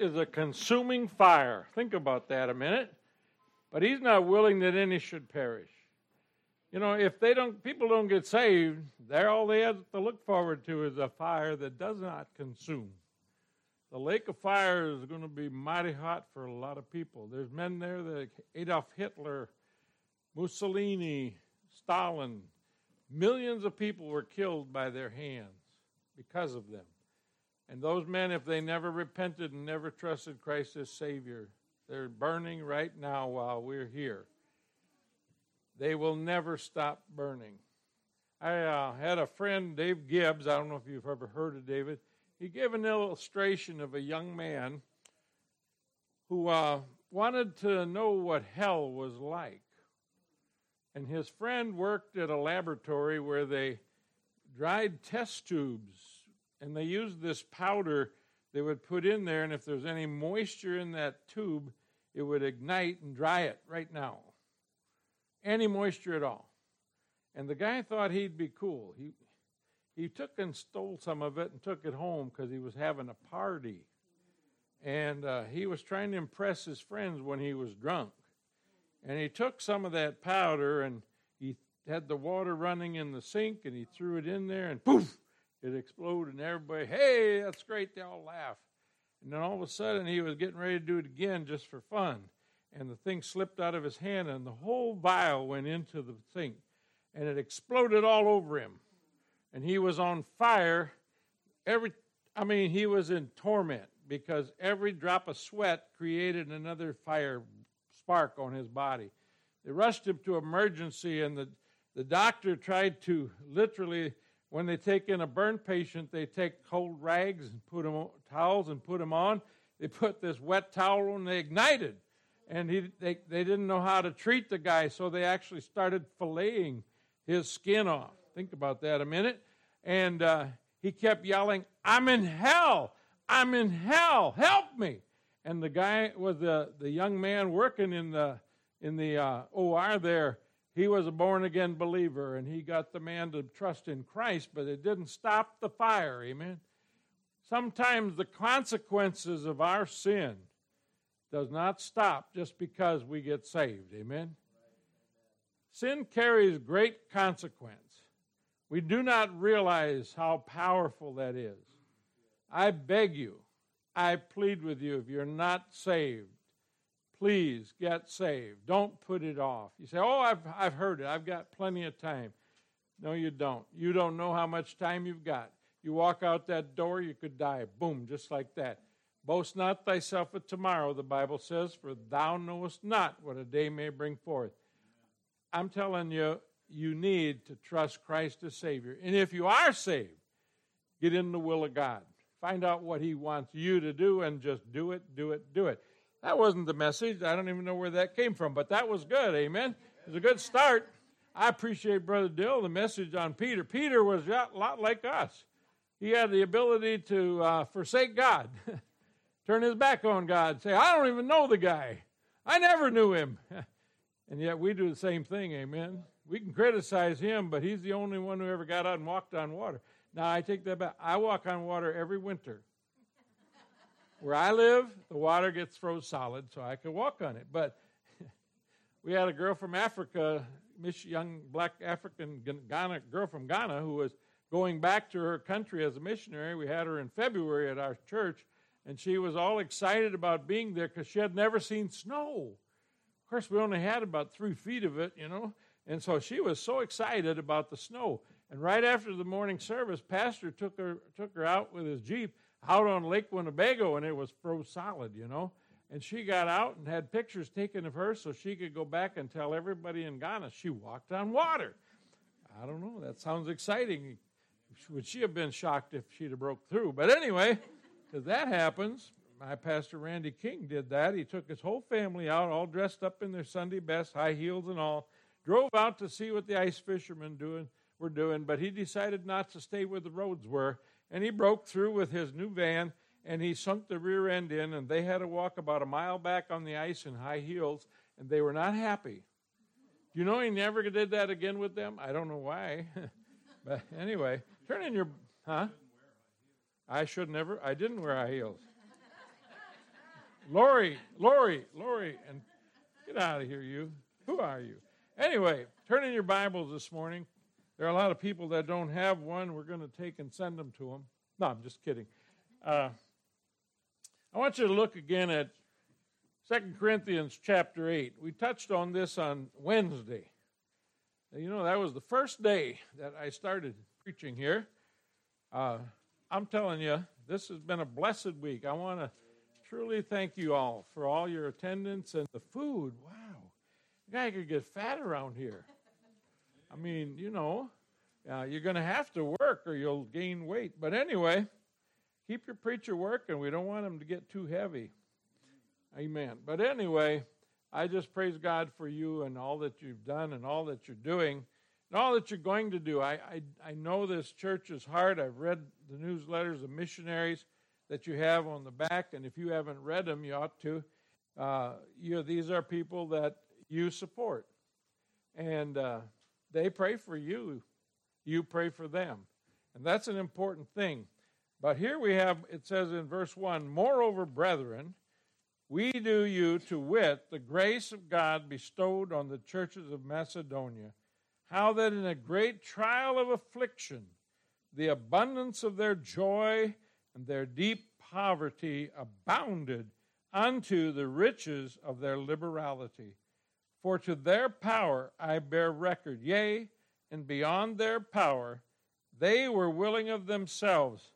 Is a consuming fire. Think about that a minute. But He's not willing that any should perish. You know, if they don't, people don't get saved, they're all they have to look forward to is a fire that does not consume. The lake of fire is going to be mighty hot for a lot of people. There's men there that Adolf Hitler, Mussolini, Stalin, millions of people were killed by their hands because of them. And those men, if they never repented and never trusted Christ as Savior, they're burning right now while we're here. They will never stop burning. I uh, had a friend, Dave Gibbs. I don't know if you've ever heard of David. He gave an illustration of a young man who uh, wanted to know what hell was like. And his friend worked at a laboratory where they dried test tubes and they used this powder they would put in there, and if there's any moisture in that tube, it would ignite and dry it right now. Any moisture at all. And the guy thought he'd be cool. He, he took and stole some of it and took it home because he was having a party. And uh, he was trying to impress his friends when he was drunk. And he took some of that powder and he had the water running in the sink and he threw it in there and poof, it exploded, and everybody, hey, that's great. They all laugh. And then all of a sudden, he was getting ready to do it again just for fun. And the thing slipped out of his hand, and the whole vial went into the sink. And it exploded all over him. And he was on fire. Every, I mean, he was in torment because every drop of sweat created another fire spark on his body. They rushed him to emergency, and the, the doctor tried to literally when they take in a burn patient, they take cold rags and put them on, towels and put them on. They put this wet towel on, they ignited. And he, they, they didn't know how to treat the guy, so they actually started filleting his skin off. Think about that a minute. And uh, he kept yelling, I'm in hell! I'm in hell! Help me! And the guy was the, the young man working in the, in the uh, OR there he was a born again believer and he got the man to trust in Christ, but it didn't stop the fire. Amen. Sometimes the consequences of our sin does not stop just because we get saved. Amen. Sin carries great consequence. We do not realize how powerful that is. I beg you, I plead with you, if you're not saved, Please get saved. Don't put it off. You say, Oh, I've, I've heard it. I've got plenty of time. No, you don't. You don't know how much time you've got. You walk out that door, you could die. Boom, just like that. Boast not thyself of tomorrow, the Bible says, for thou knowest not what a day may bring forth. I'm telling you, you need to trust Christ as Savior. And if you are saved, get in the will of God. Find out what He wants you to do and just do it, do it, do it. That wasn't the message. I don't even know where that came from, but that was good. Amen. It was a good start. I appreciate Brother Dill, the message on Peter. Peter was a lot like us. He had the ability to uh, forsake God, turn his back on God, say, I don't even know the guy. I never knew him. and yet we do the same thing, amen. We can criticize him, but he's the only one who ever got out and walked on water. Now, I take that back. I walk on water every winter. Where I live, the water gets froze solid, so I can walk on it. But we had a girl from Africa, Miss young black African Ghana girl from Ghana, who was going back to her country as a missionary. We had her in February at our church, and she was all excited about being there because she had never seen snow. Of course, we only had about three feet of it, you know, and so she was so excited about the snow. And right after the morning service, Pastor took her took her out with his jeep out on Lake Winnebago and it was froze solid, you know. And she got out and had pictures taken of her so she could go back and tell everybody in Ghana she walked on water. I don't know. That sounds exciting. Would she have been shocked if she'd have broke through? But anyway, because that happens, my pastor Randy King did that. He took his whole family out, all dressed up in their Sunday best, high heels and all, drove out to see what the ice fishermen doing were doing, but he decided not to stay where the roads were and he broke through with his new van and he sunk the rear end in and they had to walk about a mile back on the ice in high heels and they were not happy you know he never did that again with them i don't know why but anyway turn in your huh i should never i didn't wear high heels Lori, Lori, Lori, and get out of here, you. Who are you? Anyway, turn in your Bibles this morning. There are a lot of people that don't have one. We're going to take and send them to them. No, I'm just kidding. Uh, I want you to look again at 2 Corinthians chapter 8. We touched on this on Wednesday. You know, that was the first day that I started preaching here. Uh, I'm telling you, this has been a blessed week. I want to truly thank you all for all your attendance and the food. Wow. You guy could get fat around here. I mean, you know, uh, you're going to have to work or you'll gain weight. But anyway, keep your preacher working. We don't want him to get too heavy. Amen. But anyway, I just praise God for you and all that you've done and all that you're doing and all that you're going to do. I, I, I know this church is hard. I've read the newsletters of missionaries that you have on the back, and if you haven't read them, you ought to. Uh, you these are people that you support, and uh, they pray for you. You pray for them, and that's an important thing. But here we have it says in verse 1 Moreover, brethren, we do you to wit the grace of God bestowed on the churches of Macedonia, how that in a great trial of affliction, the abundance of their joy and their deep poverty abounded unto the riches of their liberality. For to their power I bear record, yea, and beyond their power, they were willing of themselves,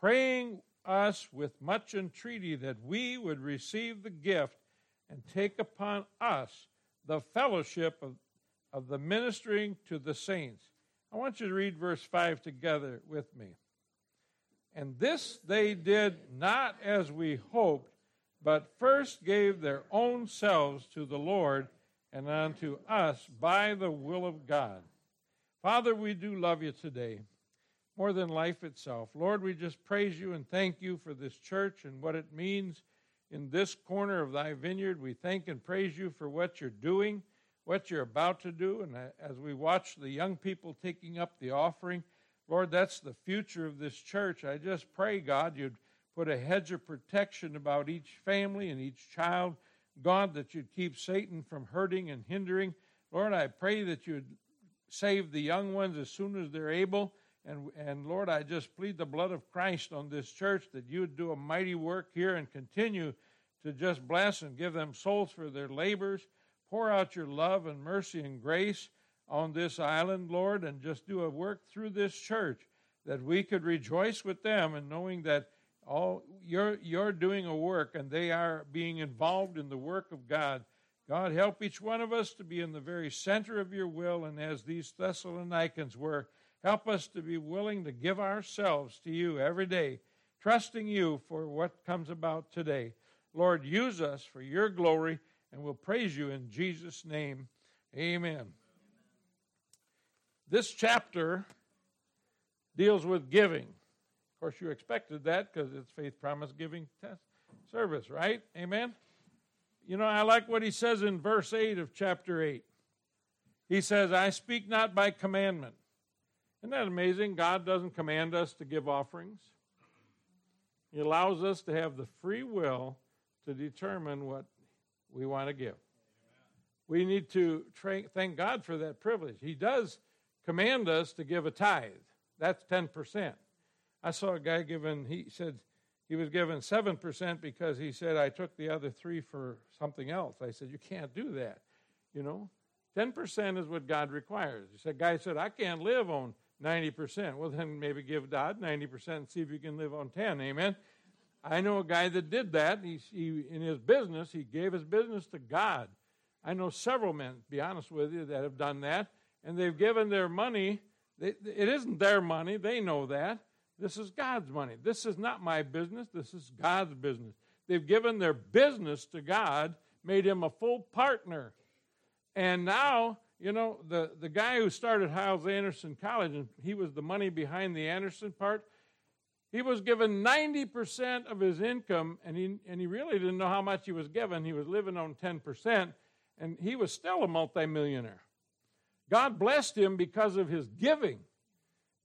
praying us with much entreaty that we would receive the gift and take upon us the fellowship of, of the ministering to the saints. I want you to read verse 5 together with me. And this they did not as we hoped, but first gave their own selves to the Lord and unto us by the will of God. Father, we do love you today more than life itself. Lord, we just praise you and thank you for this church and what it means in this corner of thy vineyard. We thank and praise you for what you're doing, what you're about to do. And as we watch the young people taking up the offering, Lord, that's the future of this church. I just pray, God, you'd put a hedge of protection about each family and each child. God, that you'd keep Satan from hurting and hindering. Lord, I pray that you'd save the young ones as soon as they're able. And, and Lord, I just plead the blood of Christ on this church that you would do a mighty work here and continue to just bless and give them souls for their labors. Pour out your love and mercy and grace on this island, Lord, and just do a work through this church that we could rejoice with them and knowing that all you're you're doing a work and they are being involved in the work of God. God help each one of us to be in the very center of your will and as these Thessalonians were Help us to be willing to give ourselves to you every day, trusting you for what comes about today. Lord, use us for your glory, and we'll praise you in Jesus' name. Amen. This chapter deals with giving. Of course, you expected that because it's faith promise giving test service, right? Amen. You know, I like what he says in verse 8 of chapter 8. He says, I speak not by commandment isn't that amazing? God doesn't command us to give offerings. He allows us to have the free will to determine what we want to give. We need to tra- thank God for that privilege. He does command us to give a tithe. That's 10%. I saw a guy given, he said he was given 7% because he said, I took the other three for something else. I said, You can't do that. You know, 10% is what God requires. He said, guy said, I can't live on 90%. Well, then maybe give God 90% and see if you can live on 10. Amen. I know a guy that did that. He, he, in his business, he gave his business to God. I know several men, to be honest with you, that have done that, and they've given their money. They, it isn't their money. They know that. This is God's money. This is not my business. This is God's business. They've given their business to God, made him a full partner. And now you know, the, the guy who started Hyles Anderson College, and he was the money behind the Anderson part, he was given 90% of his income, and he, and he really didn't know how much he was given. He was living on 10%, and he was still a multimillionaire. God blessed him because of his giving,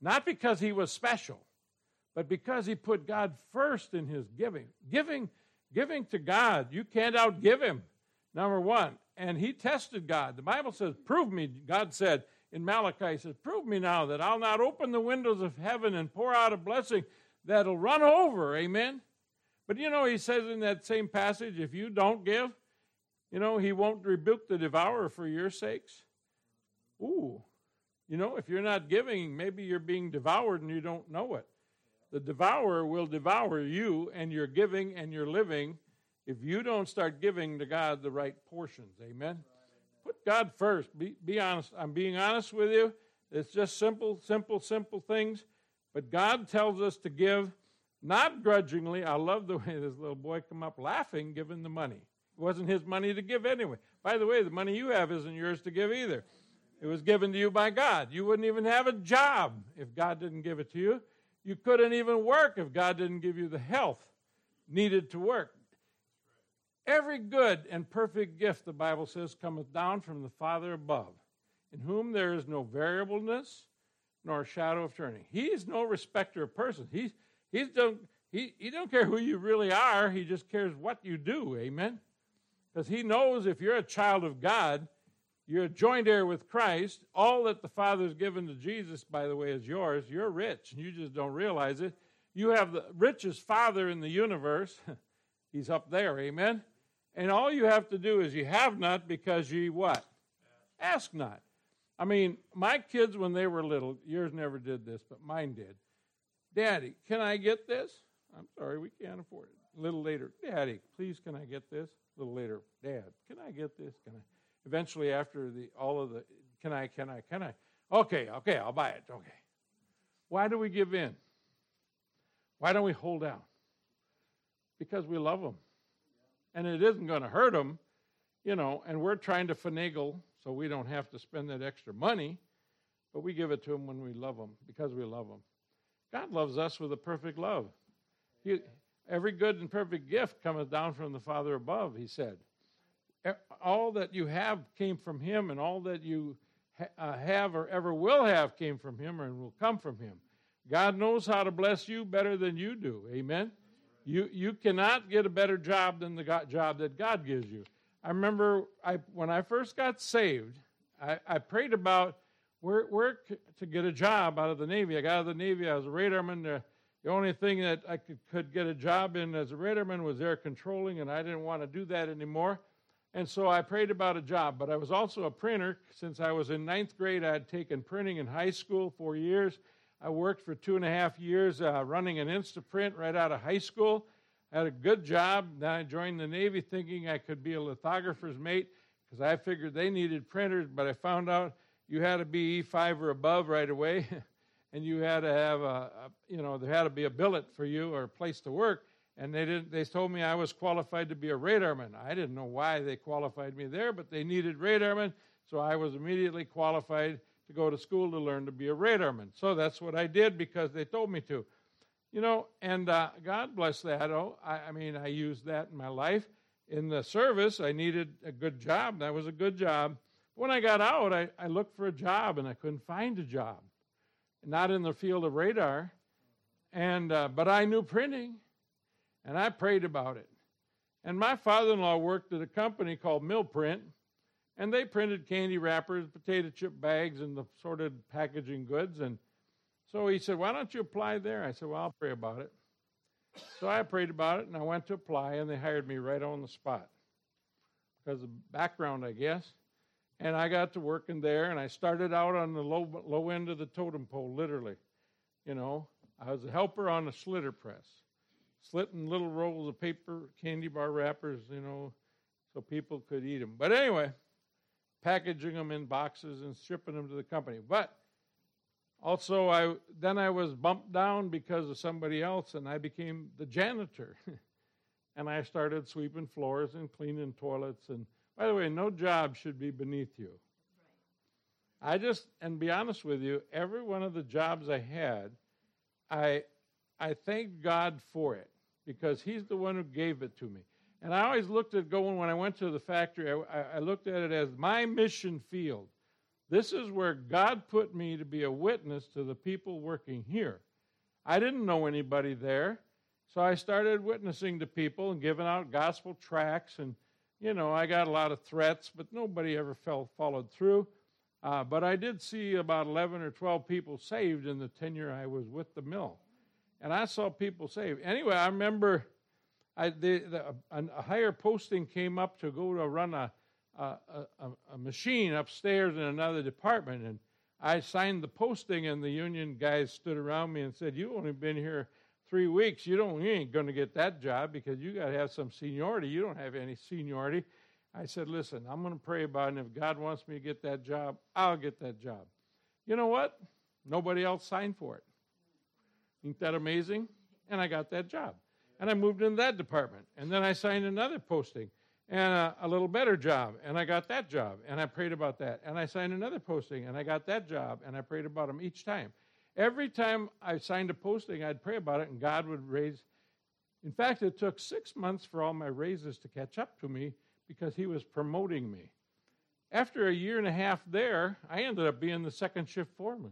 not because he was special, but because he put God first in his giving. Giving Giving to God, you can't outgive him, number one. And he tested God. The Bible says, Prove me, God said in Malachi, says, Prove me now that I'll not open the windows of heaven and pour out a blessing that'll run over. Amen. But you know, he says in that same passage, if you don't give, you know, he won't rebuke the devourer for your sakes. Ooh. You know, if you're not giving, maybe you're being devoured and you don't know it. The devourer will devour you and your giving and your living if you don't start giving to God the right portions. Amen. Put God first. Be, be honest. I'm being honest with you. It's just simple, simple, simple things. But God tells us to give not grudgingly. I love the way this little boy come up laughing, giving the money. It wasn't his money to give anyway. By the way, the money you have isn't yours to give either. It was given to you by God. You wouldn't even have a job if God didn't give it to you. You couldn't even work if God didn't give you the health needed to work. Every good and perfect gift, the Bible says, cometh down from the Father above, in whom there is no variableness nor shadow of turning. He is no respecter of persons. He's, he's don't, he, he don't care who you really are, he just cares what you do. Amen? Because he knows if you're a child of God, you're a joint heir with Christ. All that the Father's given to Jesus, by the way, is yours. You're rich, and you just don't realize it. You have the richest Father in the universe. He's up there, amen? And all you have to do is you have not because you what? Ask not. I mean, my kids, when they were little, yours never did this, but mine did. Daddy, can I get this? I'm sorry, we can't afford it. A little later, Daddy, please, can I get this? A little later, Dad, can I get this? Can I? Eventually after the all of the can I, can I, can I? Okay, okay, I'll buy it. Okay. Why do we give in? Why don't we hold out? Because we love them. And it isn't going to hurt them, you know, and we're trying to finagle so we don't have to spend that extra money, but we give it to them when we love them because we love them. God loves us with a perfect love. He, every good and perfect gift cometh down from the Father above, he said all that you have came from him, and all that you ha- uh, have or ever will have came from him and will come from him. God knows how to bless you better than you do. Amen. You you cannot get a better job than the God, job that God gives you. I remember I when I first got saved, I, I prayed about where where to get a job out of the Navy. I got out of the Navy. I was a radarman. The, the only thing that I could, could get a job in as a radarman was air controlling, and I didn't want to do that anymore. And so I prayed about a job, but I was also a printer. Since I was in ninth grade, I had taken printing in high school four years. I worked for two and a half years uh, running an Instaprint right out of high school. I had a good job. Then I joined the Navy thinking I could be a lithographer's mate because I figured they needed printers, but I found out you had to be E5 or above right away, and you had to have a, a, you know, there had to be a billet for you or a place to work and they didn't they told me I was qualified to be a radarman. I didn't know why they qualified me there, but they needed radarmen, so I was immediately qualified to go to school to learn to be a radarman. So that's what I did because they told me to. You know, and uh, God bless that. Oh, I, I mean, I used that in my life. In the service, I needed a good job. That was a good job. When I got out, I, I looked for a job and I couldn't find a job. Not in the field of radar. And uh, but I knew printing and I prayed about it. And my father in law worked at a company called Milprint, and they printed candy wrappers, potato chip bags, and the sorted packaging goods. And so he said, Why don't you apply there? I said, Well, I'll pray about it. So I prayed about it, and I went to apply, and they hired me right on the spot because of background, I guess. And I got to working there, and I started out on the low, low end of the totem pole, literally. You know, I was a helper on a slitter press slitting little rolls of paper, candy bar wrappers, you know, so people could eat them. But anyway, packaging them in boxes and shipping them to the company. But also, I then I was bumped down because of somebody else, and I became the janitor. and I started sweeping floors and cleaning toilets. And by the way, no job should be beneath you. I just, and be honest with you, every one of the jobs I had, I I thank God for it because He's the one who gave it to me. And I always looked at going when I went to the factory, I, I looked at it as my mission field. This is where God put me to be a witness to the people working here. I didn't know anybody there. So I started witnessing to people and giving out gospel tracts. And, you know, I got a lot of threats, but nobody ever fell, followed through. Uh, but I did see about 11 or 12 people saved in the tenure I was with the mill. And I saw people saved. Anyway, I remember I, the, the, a, a, higher posting came up to go to run a, a, a, machine upstairs in another department. And I signed the posting, and the union guys stood around me and said, "You only been here three weeks. You don't. You ain't going to get that job because you got to have some seniority. You don't have any seniority." I said, "Listen, I'm going to pray about it. And if God wants me to get that job, I'll get that job." You know what? Nobody else signed for it. Ain't that amazing? And I got that job. And I moved into that department. And then I signed another posting and a, a, little better job, and I got that job, and I prayed about that. And I signed another posting, and I got that job, and I prayed about them each time. Every time I signed a posting, I'd pray about it, and God would raise. In fact, it took six months for all my raises to catch up to me because He was promoting me. After a year and a half there, I ended up being the second shift foreman.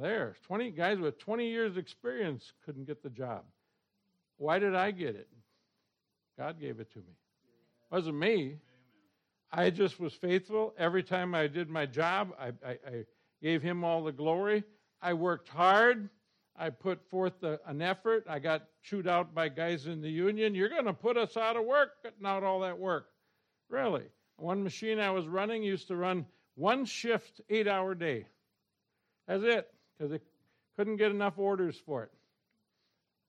There, 20 guys with 20 years experience couldn't get the job. Why did I get it? God gave it to me. It wasn't me. I just was faithful. Every time I did my job, I, I, I gave him all the glory. I worked hard. I put forth an effort. I got chewed out by guys in the union. You're going to put us out of work, not all that work. Really. One machine I was running used to run one shift, eight hour day. That's it, because they couldn't get enough orders for it.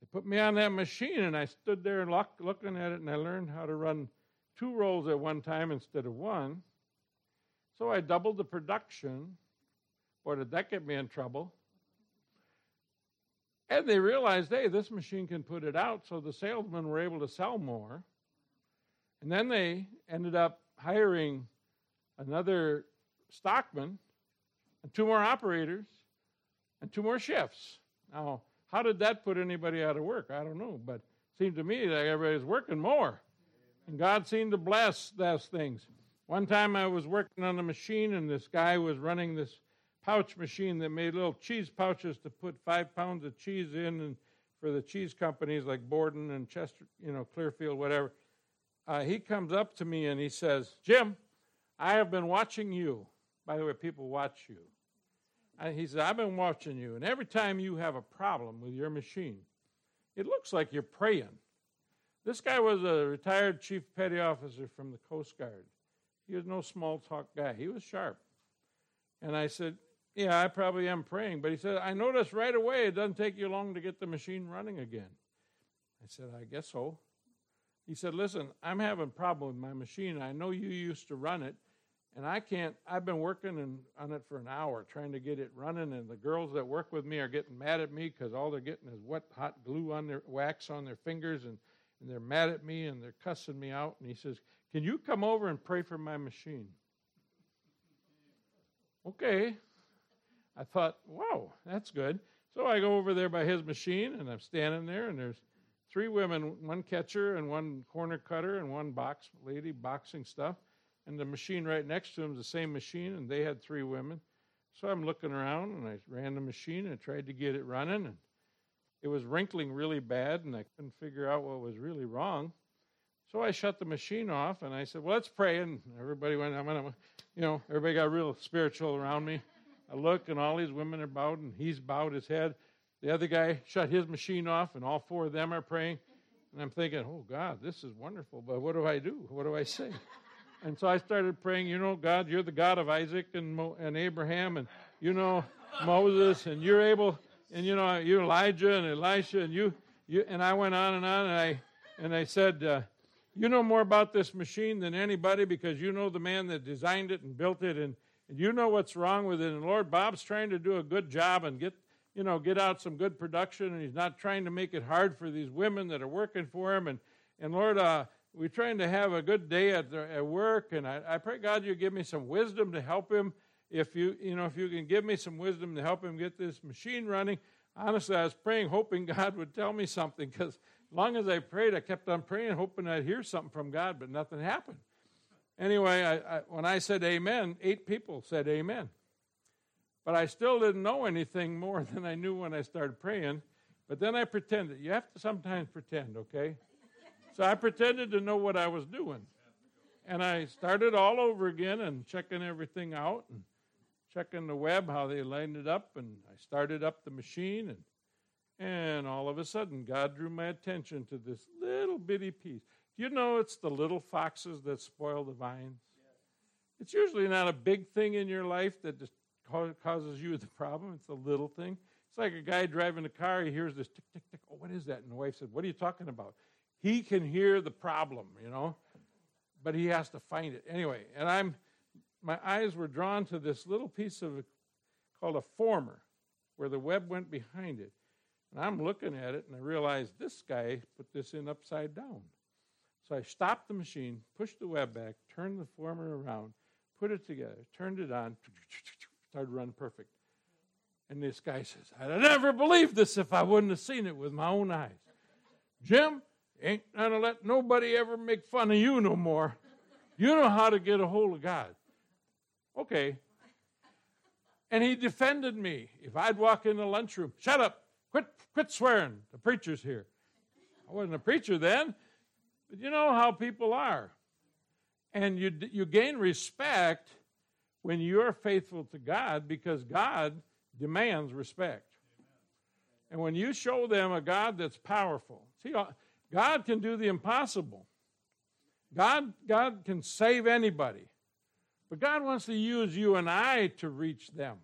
They put me on that machine, and I stood there looking at it, and I learned how to run two rolls at one time instead of one. So I doubled the production. Boy, did that get me in trouble. And they realized, hey, this machine can put it out, so the salesmen were able to sell more. And then they ended up hiring another stockman and two more operators and two more shifts. Now, how did that put anybody out of work? I don't know, but it seemed to me that everybody's working more. And God seemed to bless those things. One time I was working on a machine, and this guy was running this pouch machine that made little cheese pouches to put five pounds of cheese in and for the cheese companies like Borden and Chester, you know, Clearfield, whatever. Uh, he comes up to me and he says, Jim, I have been watching you. By the way, people watch you. And he said, I've been watching you, and every time you have a problem with your machine, it looks like you're praying. This guy was a retired chief petty officer from the Coast Guard. He was no small talk guy. He was sharp. And I said, Yeah, I probably am praying. But he said, I noticed right away it doesn't take you long to get the machine running again. I said, I guess so. He said, Listen, I'm having a problem with my machine. I know you used to run it. And I can't, I've been working in, on it for an hour trying to get it running, and the girls that work with me are getting mad at me because all they're getting is wet, hot glue on their wax on their fingers, and, and they're mad at me and they're cussing me out. And he says, Can you come over and pray for my machine? Okay. I thought, Wow, that's good. So I go over there by his machine, and I'm standing there, and there's three women one catcher, and one corner cutter, and one box lady boxing stuff and the machine right next to him is the same machine, and they had three women. So I'm looking around, and I ran the machine and tried to get it running, and it was wrinkling really bad, and I couldn't figure out what was really wrong. So I shut the machine off, and I said, "Well, let's pray." And everybody went, "I'm gonna," you know, everybody got real spiritual around me. I look, and all these women are bowed, and he's bowed his head. The other guy shut his machine off, and all four of them are praying. And I'm thinking, "Oh God, this is wonderful, but what do I do? What do I say?" And so I started praying, you know, God, you're the God of Isaac and, Mo- and Abraham, and you know Moses, and you're able, and you know you're Elijah and Elisha, and you, you and I went on and on, and I and I said, uh, you know more about this machine than anybody because you know the man that designed it and built it, and, and you know what's wrong with it. And Lord, Bob's trying to do a good job and get you know get out some good production, and he's not trying to make it hard for these women that are working for him, and and Lord, uh, we're trying to have a good day at, the, at work, and I, I pray God you give me some wisdom to help him. If you, you know, if you can give me some wisdom to help him get this machine running. Honestly, I was praying, hoping God would tell me something, because as long as I prayed, I kept on praying, hoping I'd hear something from God, but nothing happened. Anyway, I, I, when I said amen, eight people said amen. But I still didn't know anything more than I knew when I started praying. But then I pretended. You have to sometimes pretend, okay? So I pretended to know what I was doing. And I started all over again and checking everything out and checking the web, how they lined it up. And I started up the machine. And, and all of a sudden, God drew my attention to this little bitty piece. Do you know it's the little foxes that spoil the vines? It's usually not a big thing in your life that just causes you the problem. It's a little thing. It's like a guy driving a car, he hears this tick, tick, tick. Oh, what is that? And the wife said, What are you talking about? He can hear the problem, you know but he has to find it anyway. And I'm, my eyes were drawn to this little piece of called a former, where the web went behind it. And I'm looking at it, and I realized this guy put this in upside down. So I stopped the machine, pushed the web back, turned the former around, put it together, turned it on, started to run perfect. And this guy says, I'd have never believed this if I wouldn't have seen it with my own eyes. Jim, Ain't gonna let nobody ever make fun of you no more. You know how to get a hold of God. Okay. And he defended me. If I'd walk in the lunchroom, shut up, quit, quit swearing. The preacher's here. I wasn't a preacher then, but you know how people are. And you, you gain respect when you're faithful to God because God demands respect. And when you show them a God that's powerful, see, God can do the impossible. God, God can save anybody. But God wants to use you and I to reach them.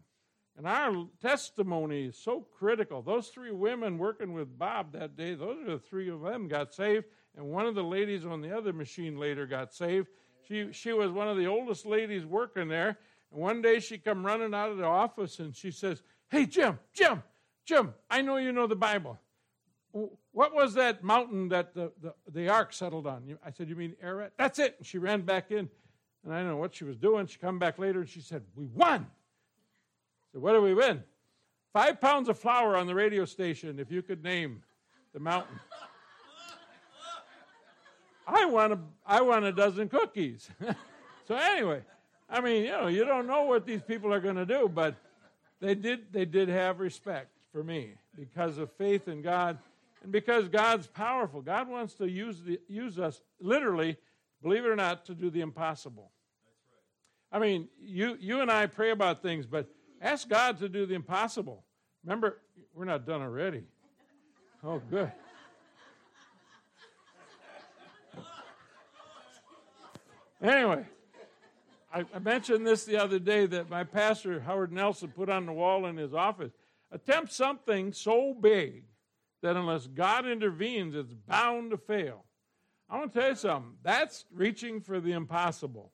And our testimony is so critical. Those three women working with Bob that day, those are the three of them got saved. And one of the ladies on the other machine later got saved. She, she was one of the oldest ladies working there. And one day she come running out of the office and she says, Hey, Jim, Jim, Jim, I know you know the Bible what was that mountain that the, the, the ark settled on? I said, you mean Ararat? That's it. And she ran back in, and I don't know what she was doing. She come back later, and she said, we won. So what did we win? Five pounds of flour on the radio station, if you could name the mountain. I want a, I want a dozen cookies. so anyway, I mean, you know, you don't know what these people are going to do, but they did, they did have respect for me because of faith in God and because God's powerful, God wants to use, the, use us literally, believe it or not, to do the impossible. I mean, you, you and I pray about things, but ask God to do the impossible. Remember, we're not done already. Oh, good. Anyway, I, I, mentioned this the other day that my pastor, Howard Nelson, put on the wall in his office. Attempt something so big that unless God intervenes, it's bound to fail. I want to tell you something. That's reaching for the impossible.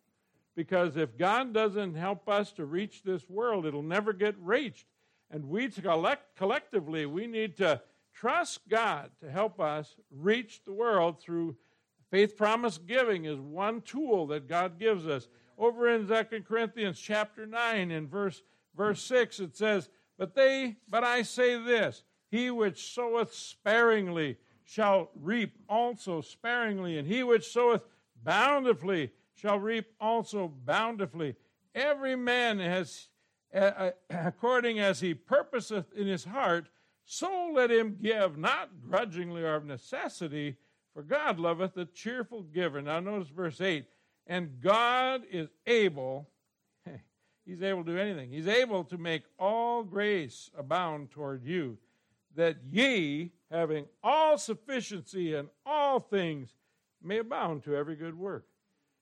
Because if God doesn't help us to reach this world, it'll never get reached. And we collect, collectively, we need to trust God to help us reach the world through faith promise giving is one tool that God gives us. Over in 2 Corinthians chapter 9 in verse verse 6 it says, "But they but I say this, he which soweth sparingly shall reap also sparingly, and he which soweth bountifully shall reap also bountifully. Every man has, according as he purposeth in his heart, so let him give, not grudgingly or of necessity, for God loveth a cheerful giver. Now notice verse 8. And God is able, he's able to do anything, he's able to make all grace abound toward you that ye, having all sufficiency in all things, may abound to every good work.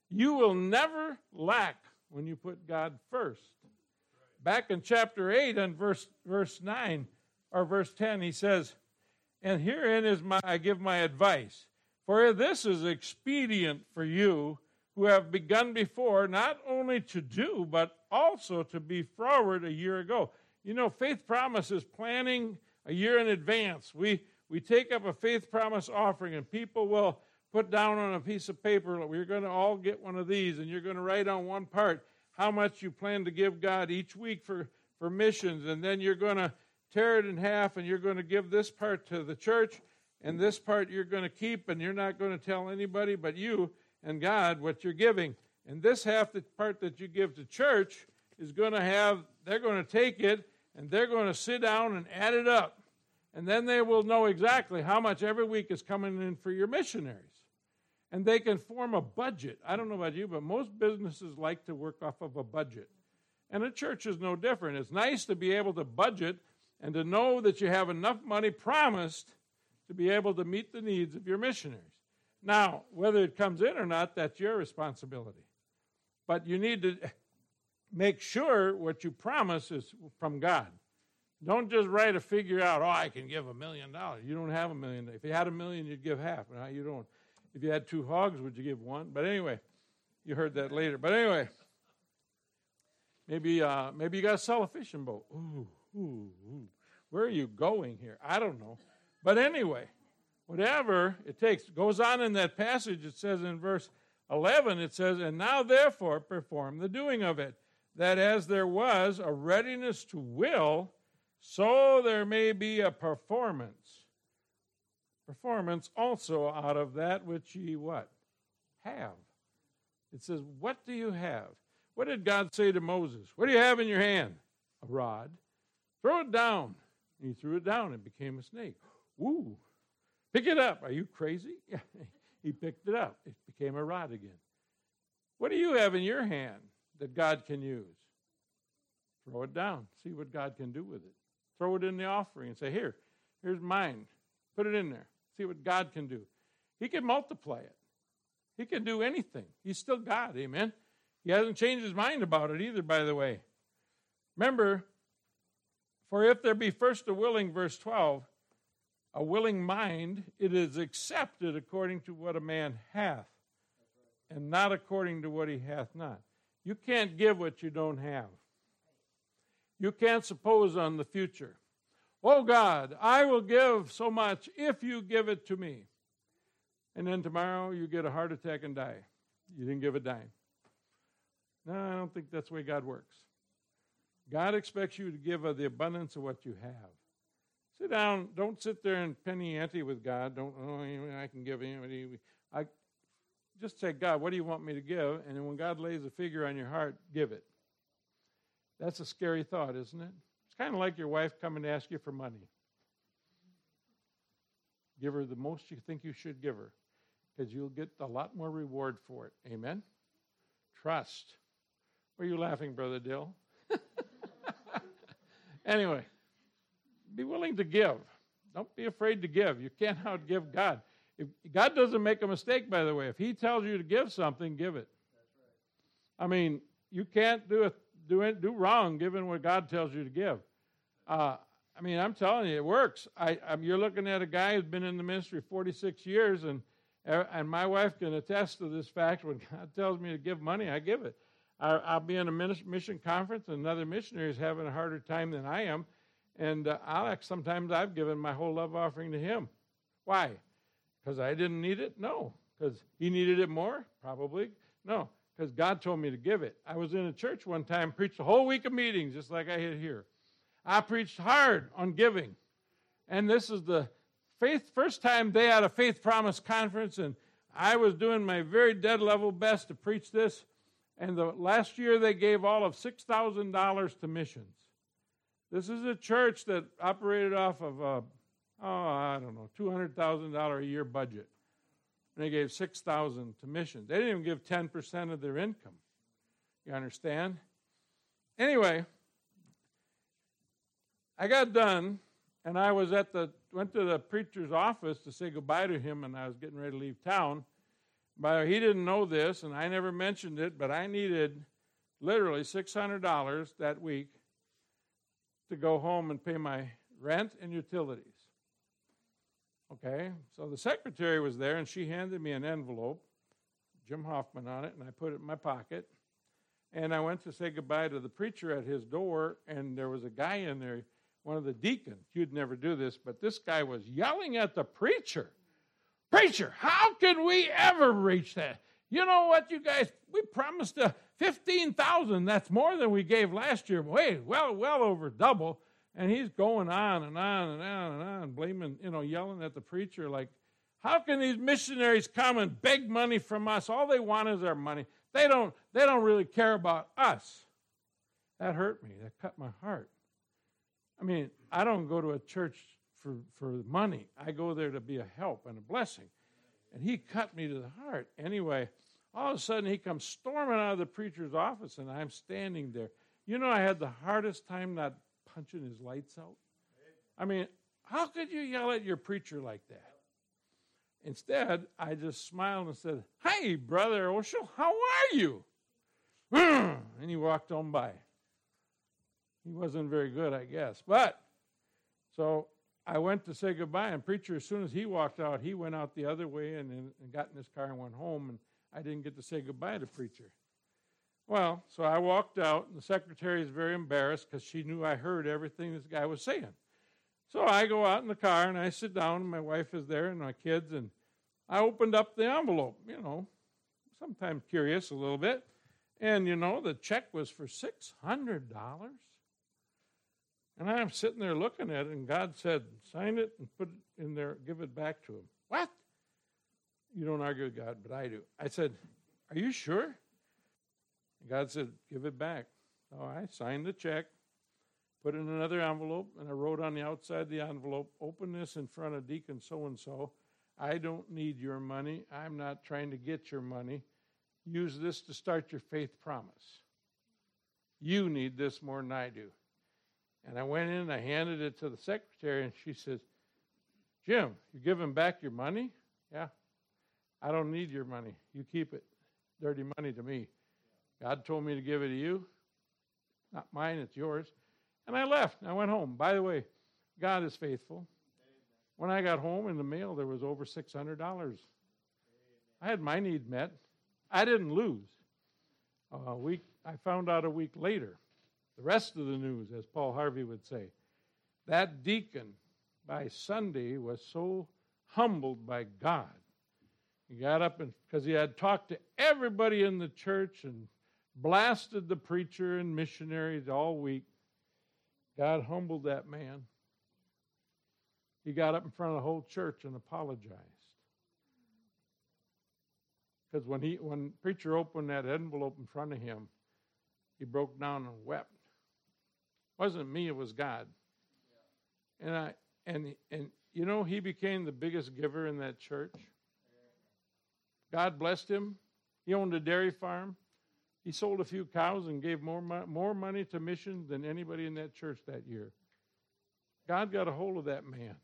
You will never lack when you put God first. Back in chapter 8 and verse, verse 9 or verse 10, he says, And herein is my I give my advice. For this is expedient for you who have begun before, not only to do, but also to be forward a year ago. You know, faith promises planning a year in advance. We, we take up a faith promise offering, and people will put down on a piece of paper, we're going to all get one of these, and you're going to write on one part how much you plan to give God each week for, for missions, and then you're going to tear it in half, and you're going to give this part to the church, and this part you're going to keep, and you're not going to tell anybody but you and God what you're giving. And this half, the part that you give to church, is going to have, they're going to take it and they're going to sit down and add it up. And then they will know exactly how much every week is coming in for your missionaries. And they can form a budget. I don't know about you, but most businesses like to work off of a budget. And a church is no different. It's nice to be able to budget and to know that you have enough money promised to be able to meet the needs of your missionaries. Now, whether it comes in or not, that's your responsibility. But you need to make sure what you promise is from God. Don't just write a figure out, oh, I can give a million dollars. You don't have a million. If you had a million, you'd give half. Now you don't. If you had two hogs, would you give one? But anyway, you heard that later. But anyway, maybe uh, maybe you got to sell a fishing boat. Ooh, ooh, ooh. Where are you going here? I don't know. But anyway, whatever it takes. Goes on in that passage, it says in verse 11, it says, And now therefore perform the doing of it, that as there was a readiness to will, so there may be a performance. Performance also out of that which ye what? Have. It says, What do you have? What did God say to Moses? What do you have in your hand? A rod. Throw it down. And he threw it down and became a snake. Woo! Pick it up. Are you crazy? he picked it up. It became a rod again. What do you have in your hand that God can use? Throw it down. See what God can do with it. Throw it in the offering and say, Here, here's mine. Put it in there. See what God can do. He can multiply it. He can do anything. He's still God. Amen. He hasn't changed his mind about it either, by the way. Remember, for if there be first a willing, verse 12, a willing mind, it is accepted according to what a man hath, and not according to what he hath not. You can't give what you don't have. You can't suppose on the future. Oh God, I will give so much if you give it to me. And then tomorrow you get a heart attack and die. You didn't give a dime. No, I don't think that's the way God works. God expects you to give of the abundance of what you have. Sit down. Don't sit there and penny ante with God. Don't, oh, I can give him. I just say, God, what do you want me to give? And when God lays a figure on your heart, give it. That's a scary thought, isn't it? It's kind of like your wife coming to ask you for money. Give her the most you think you should give her because you'll get a lot more reward for it. Amen? Trust. Were you laughing, Brother Dill? anyway, be willing to give. Don't be afraid to give. You can't outgive God. If God doesn't make a mistake, by the way. If He tells you to give something, give it. I mean, you can't do it do it, do wrong given what God tells you to give. Uh, I mean, I'm telling you, it works. I, I'm, you're looking at a guy who's been in the ministry 46 years, and and my wife can attest to this fact. When God tells me to give money, I give it. I, will be in a mission conference, and another missionary is having a harder time than I am, and uh, Alex. Sometimes I've given my whole love offering to him. Why? Because I didn't need it? No. Because he needed it more? Probably. No because God told me to give it. I was in a church one time, preached a whole week of meetings, just like I did here. I preached hard on giving. And this is the faith first time they had a faith promise conference, and I was doing my very dead level best to preach this. And the last year they gave all of six thousand dollars to missions. This is a church that operated off of a, oh I don't know two hundred thousand dollar a year budget and they gave 6000 to missions. They didn't even give 10% of their income. You understand? Anyway, I got done and I was at the went to the preacher's office to say goodbye to him and I was getting ready to leave town. But he didn't know this and I never mentioned it, but I needed literally $600 that week to go home and pay my rent and utilities. Okay, so the secretary was there and she handed me an envelope, Jim Hoffman on it, and I put it in my pocket. And I went to say goodbye to the preacher at his door, and there was a guy in there, one of the deacons. You'd never do this, but this guy was yelling at the preacher. Preacher, how can we ever reach that? You know what, you guys, we promised a 15,000. That's more than we gave last year. Wait, well, well over double. And he's going on and on and on and on, blaming, you know, yelling at the preacher like, how can these missionaries come and beg money from us? All they want is our money. They don't, they don't really care about us. That hurt me. That cut my heart. I mean, I don't go to a church for, for money. I go there to be a help and a blessing. And he cut me to the heart. Anyway, all of a sudden he comes storming out of the preacher's office, and I'm standing there. You know, I had the hardest time not punching his lights out. I mean, how could you yell at your preacher like that? Instead, I just smiled and said, Hey, brother Oshel, how are you? Hmm, and he walked on by. He wasn't very good, I guess. But, so I went to say goodbye, and preacher, as soon as he walked out, he went out the other way and, and got in his car and went home, and I didn't get to say goodbye to preacher. Well, so I walked out, and the secretary is very embarrassed because she knew I heard everything this guy was saying. So I go out in the car and I sit down, and my wife is there and my kids, and I opened up the envelope, you know, sometimes curious a little bit. And, you know, the check was for $600. And I'm sitting there looking at it, and God said, sign it and put it in there, give it back to him. What? You don't argue with God, but I do. I said, Are you sure? God said, Give it back. So I signed the check, put in another envelope, and I wrote on the outside of the envelope, Open this in front of Deacon so and so. I don't need your money. I'm not trying to get your money. Use this to start your faith promise. You need this more than I do. And I went in I handed it to the secretary, and she says, Jim, you're giving back your money? Yeah. I don't need your money. You keep it. Dirty money to me. God told me to give it to you. Not mine, it's yours. And I left. I went home. By the way, God is faithful. When I got home in the mail, there was over $600. I had my need met. I didn't lose. A week, I found out a week later the rest of the news, as Paul Harvey would say. That deacon by Sunday was so humbled by God. He got up and because he had talked to everybody in the church and blasted the preacher and missionaries all week. God humbled that man. He got up in front of the whole church and apologized. Because when he when preacher opened that envelope in front of him, he broke down and wept. It wasn't me, it was God. And I and and you know he became the biggest giver in that church. God blessed him. He owned a dairy farm. He sold a few cows and gave more more money to missions than anybody in that church that year. God got a hold of that man.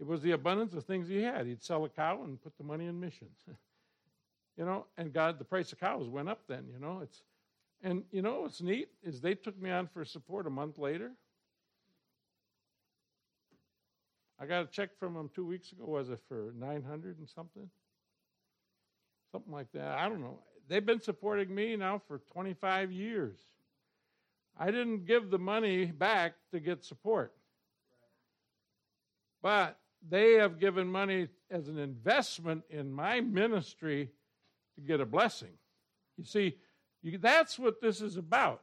It was the abundance of things he had. He'd sell a cow and put the money in missions. you know, and God, the price of cows went up then, you know. It's and you know what's neat is they took me on for support a month later. I got a check from them two weeks ago. Was it for nine hundred and something? Something like that. I don't know. They've been supporting me now for 25 years. I didn't give the money back to get support. But they have given money as an investment in my ministry to get a blessing. You see, you, that's what this is about.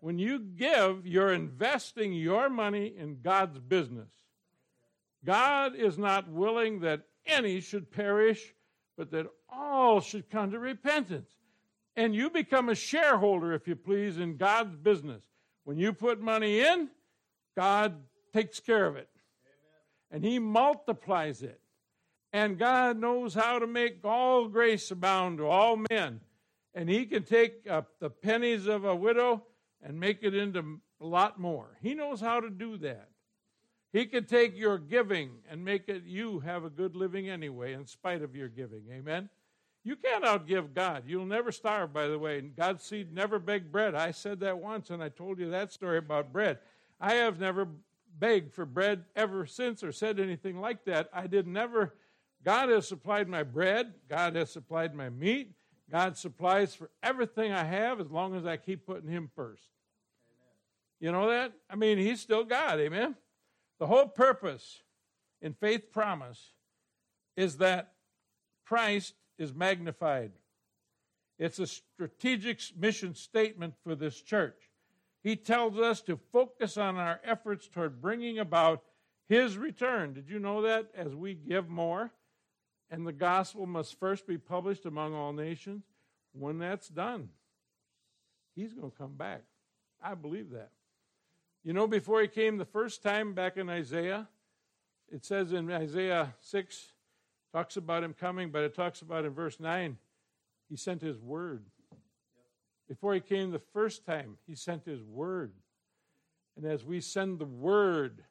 When you give, you're investing your money in God's business. God is not willing that any should perish, but that all should come to repentance. And you become a shareholder, if you please, in God's business. When you put money in, God takes care of it and He multiplies it. And God knows how to make all grace abound to all men. And He can take the pennies of a widow and make it into a lot more. He knows how to do that. He can take your giving and make it you have a good living anyway, in spite of your giving. Amen. You can't outgive God. You'll never starve, by the way. God's seed never beg bread. I said that once, and I told you that story about bread. I have never begged for bread ever since or said anything like that. I did never. God has supplied my bread. God has supplied my meat. God supplies for everything I have as long as I keep putting Him first. Amen. You know that? I mean, He's still God. Amen. The whole purpose in faith promise is that Christ is magnified. It's a strategic mission statement for this church. He tells us to focus on our efforts toward bringing about his return. Did you know that? As we give more, and the gospel must first be published among all nations. When that's done, he's going to come back. I believe that. You know, before he came the first time back in Isaiah, it says in Isaiah 6, talks about him coming, but it talks about in verse 9, he sent his word. Before he came the first time, he sent his word. And as we send the word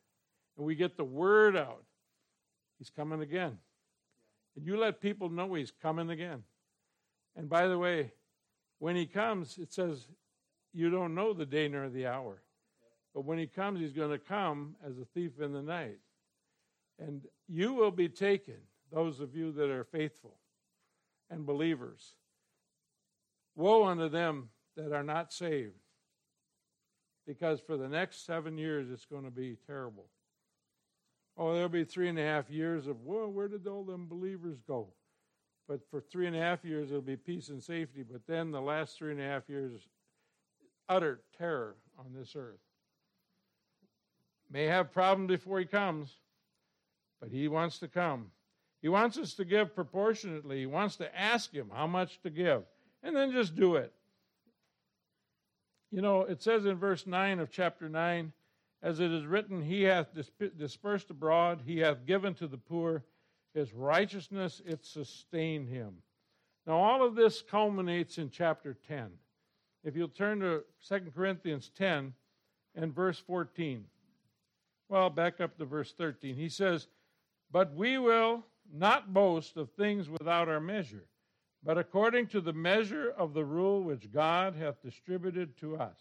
and we get the word out, he's coming again. And you let people know he's coming again. And by the way, when he comes, it says, you don't know the day nor the hour. But when he comes, he's going to come as a thief in the night. And you will be taken, those of you that are faithful and believers. Woe unto them that are not saved, because for the next seven years it's going to be terrible. Oh, there'll be three and a half years of, well, where did all them believers go? But for three and a half years it'll be peace and safety. But then the last three and a half years, utter terror on this earth. May have problems before he comes, but he wants to come. He wants us to give proportionately. He wants to ask him how much to give, and then just do it. You know, it says in verse 9 of chapter 9, as it is written, He hath dispersed abroad, He hath given to the poor, His righteousness it sustained Him. Now, all of this culminates in chapter 10. If you'll turn to 2 Corinthians 10 and verse 14. Well, back up to verse 13. He says, But we will not boast of things without our measure, but according to the measure of the rule which God hath distributed to us,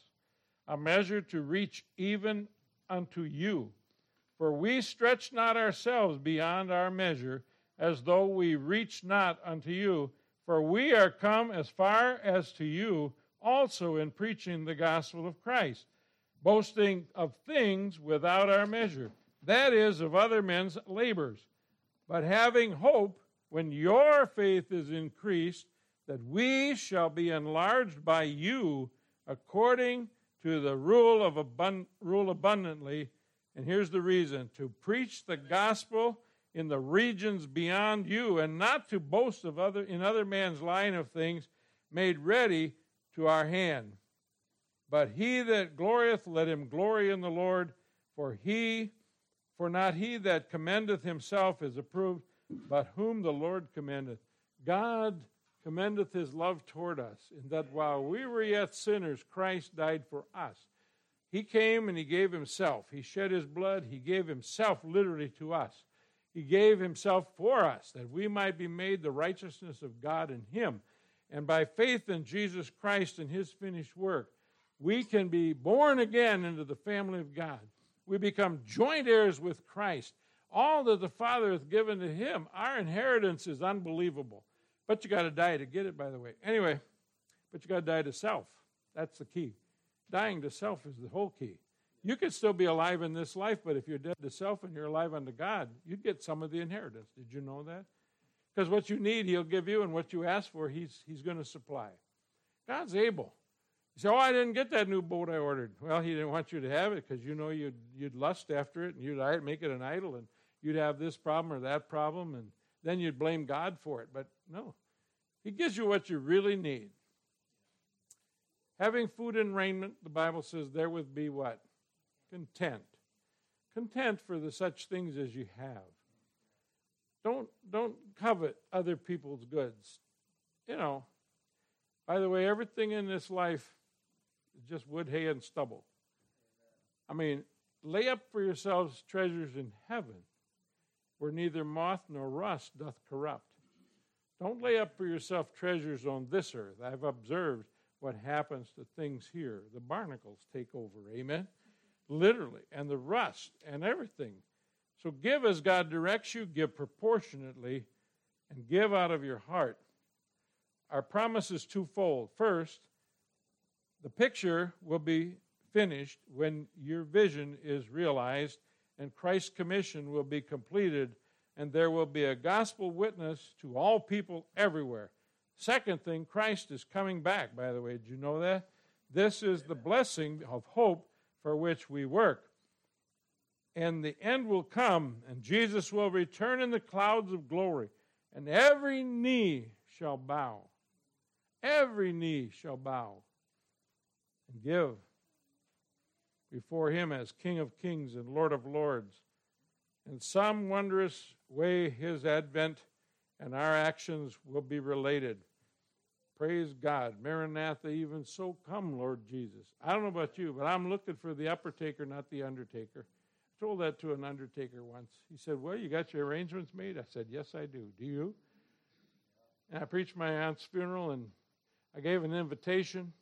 a measure to reach even unto you. For we stretch not ourselves beyond our measure, as though we reach not unto you. For we are come as far as to you also in preaching the gospel of Christ, boasting of things without our measure, that is, of other men's labors, but having hope when your faith is increased, that we shall be enlarged by you according to the rule of abund- rule abundantly. And here's the reason to preach the gospel in the regions beyond you, and not to boast of other in other man's line of things made ready to our hand. But he that glorieth, let him glory in the Lord, for he, for not he that commendeth himself is approved, but whom the Lord commendeth. God commendeth his love toward us, in that while we were yet sinners, Christ died for us. He came and he gave himself. He shed his blood. He gave himself literally to us. He gave himself for us that we might be made the righteousness of God in him. And by faith in Jesus Christ and his finished work, we can be born again into the family of God. We become joint heirs with Christ. All that the Father hath given to him, our inheritance is unbelievable. But you got to die to get it, by the way. Anyway, but you got to die to self. That's the key. Dying to self is the whole key. You could still be alive in this life, but if you're dead to self and you're alive unto God, you'd get some of the inheritance. Did you know that? Because what you need, He'll give you, and what you ask for, He's, he's going to supply. God's able. You say, Oh, I didn't get that new boat I ordered. Well, He didn't want you to have it because you know you'd, you'd lust after it and you'd make it an idol and you'd have this problem or that problem and then you'd blame God for it. But no, He gives you what you really need. Having food and raiment, the Bible says, therewith be what? Content. Content for the such things as you have. Don't don't covet other people's goods. You know. By the way, everything in this life just wood, hay, and stubble. I mean, lay up for yourselves treasures in heaven, where neither moth nor rust doth corrupt. Don't lay up for yourself treasures on this earth. I've observed what happens to things here. The barnacles take over, amen? Literally, and the rust and everything. So give as God directs you, give proportionately, and give out of your heart. Our promise is twofold. First, the picture will be finished when your vision is realized and Christ's commission will be completed, and there will be a gospel witness to all people everywhere. Second thing, Christ is coming back, by the way. Did you know that? This is the blessing of hope for which we work. And the end will come, and Jesus will return in the clouds of glory, and every knee shall bow. Every knee shall bow and give before him as King of kings and Lord of lords. In some wondrous way, his advent and our actions will be related. Praise God. Maranatha, even so come, Lord Jesus. I don't know about you, but I'm looking for the upper taker, not the undertaker. I told that to an undertaker once. He said, Well, you got your arrangements made? I said, Yes, I do. Do you? And I preached my aunt's funeral and I gave an invitation.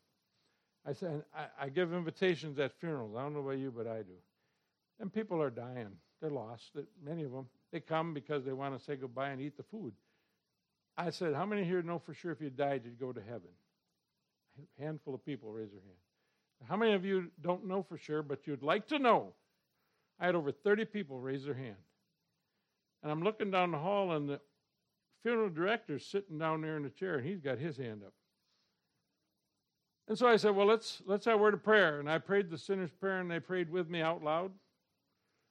I said, I, I give invitations at funerals. I don't know about you, but I do. And people are dying. They're lost. Many of them. They come because they want to say goodbye and eat the food. I said, How many here know for sure if you died, you'd go to heaven? A handful of people raise their hand. How many of you don't know for sure, but you'd like to know? I had over 30 people raise their hand. And I'm looking down the hall, and the funeral director's sitting down there in the chair, and he's got his hand up. And so I said, Well, let's, let's have a word of prayer. And I prayed the sinner's prayer, and they prayed with me out loud.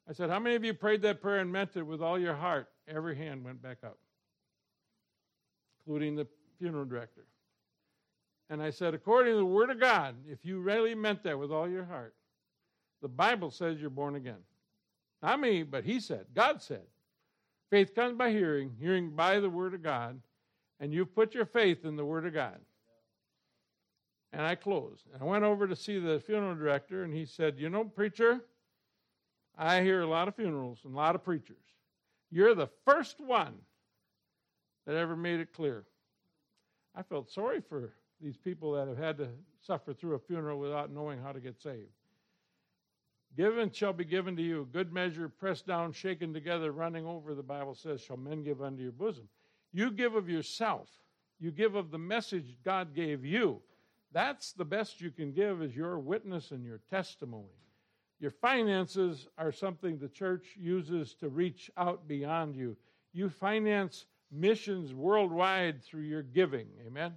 I said, How many of you prayed that prayer and meant it with all your heart? Every hand went back up including the funeral director. And I said, according to the Word of God, if you really meant that with all your heart, the Bible says you're born again. Not me, but He said, God said. Faith comes by hearing, hearing by the Word of God, and you've put your faith in the Word of God. And I closed. And I went over to see the funeral director, and he said, You know, preacher, I hear a lot of funerals and a lot of preachers. You're the first one that ever made it clear. I felt sorry for these people that have had to suffer through a funeral without knowing how to get saved. Given shall be given to you, good measure, pressed down, shaken together, running over, the Bible says, shall men give unto your bosom. You give of yourself. You give of the message God gave you. That's the best you can give is your witness and your testimony. Your finances are something the church uses to reach out beyond you. You finance missions worldwide through your giving. Amen?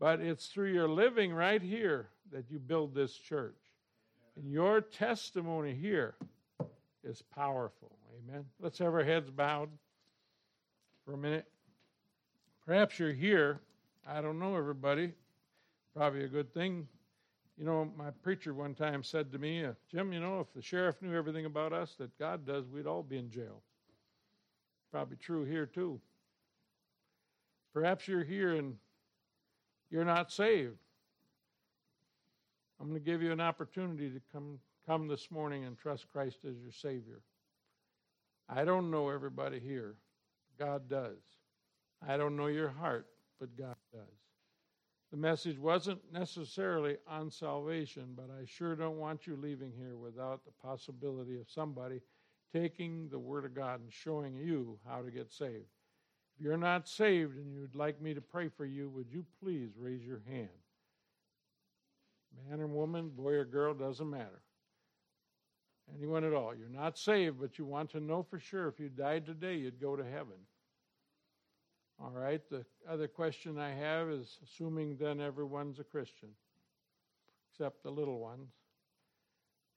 But it's through your living right here that you build this church. And your testimony here is powerful. Amen? Let's have our heads bowed for a minute. Perhaps you're here. I don't know everybody. Probably a good thing. You know, my preacher one time said to me, uh, Jim, you know, if the sheriff knew everything about us that God does, we'd all be in jail. Probably true here, too. Perhaps you're here and you're not saved. I'm going to give you an opportunity to come come this morning and trust Christ as your Savior. I don't know everybody here. God does. I don't know your heart, but God does. The message wasn't necessarily on salvation, but I sure don't want you leaving here without the possibility of somebody taking the Word of God and showing you how to get saved. If you're not saved and you'd like me to pray for you, would you please raise your hand? Man or woman, boy or girl, doesn't matter. Anyone at all. You're not saved, but you want to know for sure if you died today, you'd go to heaven. All right, the other question I have is assuming then everyone's a Christian, except the little ones.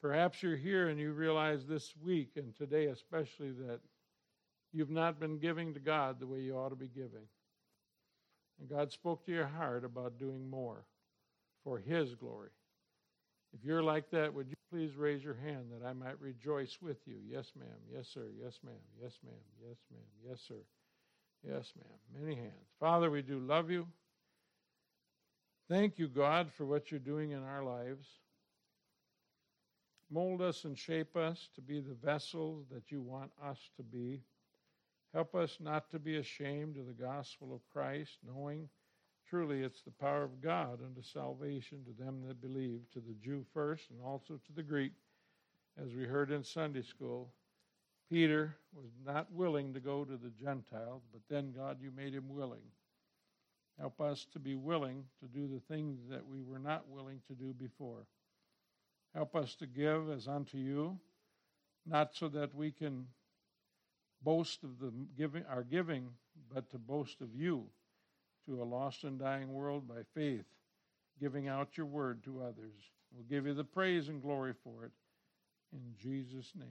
Perhaps you're here and you realize this week and today especially that You've not been giving to God the way you ought to be giving. And God spoke to your heart about doing more for His glory. If you're like that, would you please raise your hand that I might rejoice with you? Yes, ma'am. Yes, sir. Yes, ma'am. Yes, ma'am. Yes, ma'am. Yes, sir. Yes, ma'am. Many hands. Father, we do love you. Thank you, God, for what you're doing in our lives. Mold us and shape us to be the vessels that you want us to be. Help us not to be ashamed of the gospel of Christ, knowing truly it's the power of God unto salvation to them that believe, to the Jew first and also to the Greek. As we heard in Sunday school, Peter was not willing to go to the Gentiles, but then, God, you made him willing. Help us to be willing to do the things that we were not willing to do before. Help us to give as unto you, not so that we can boast of the giving, our giving, but to boast of you to a lost and dying world by faith, giving out your word to others. We'll give you the praise and glory for it. In Jesus' name.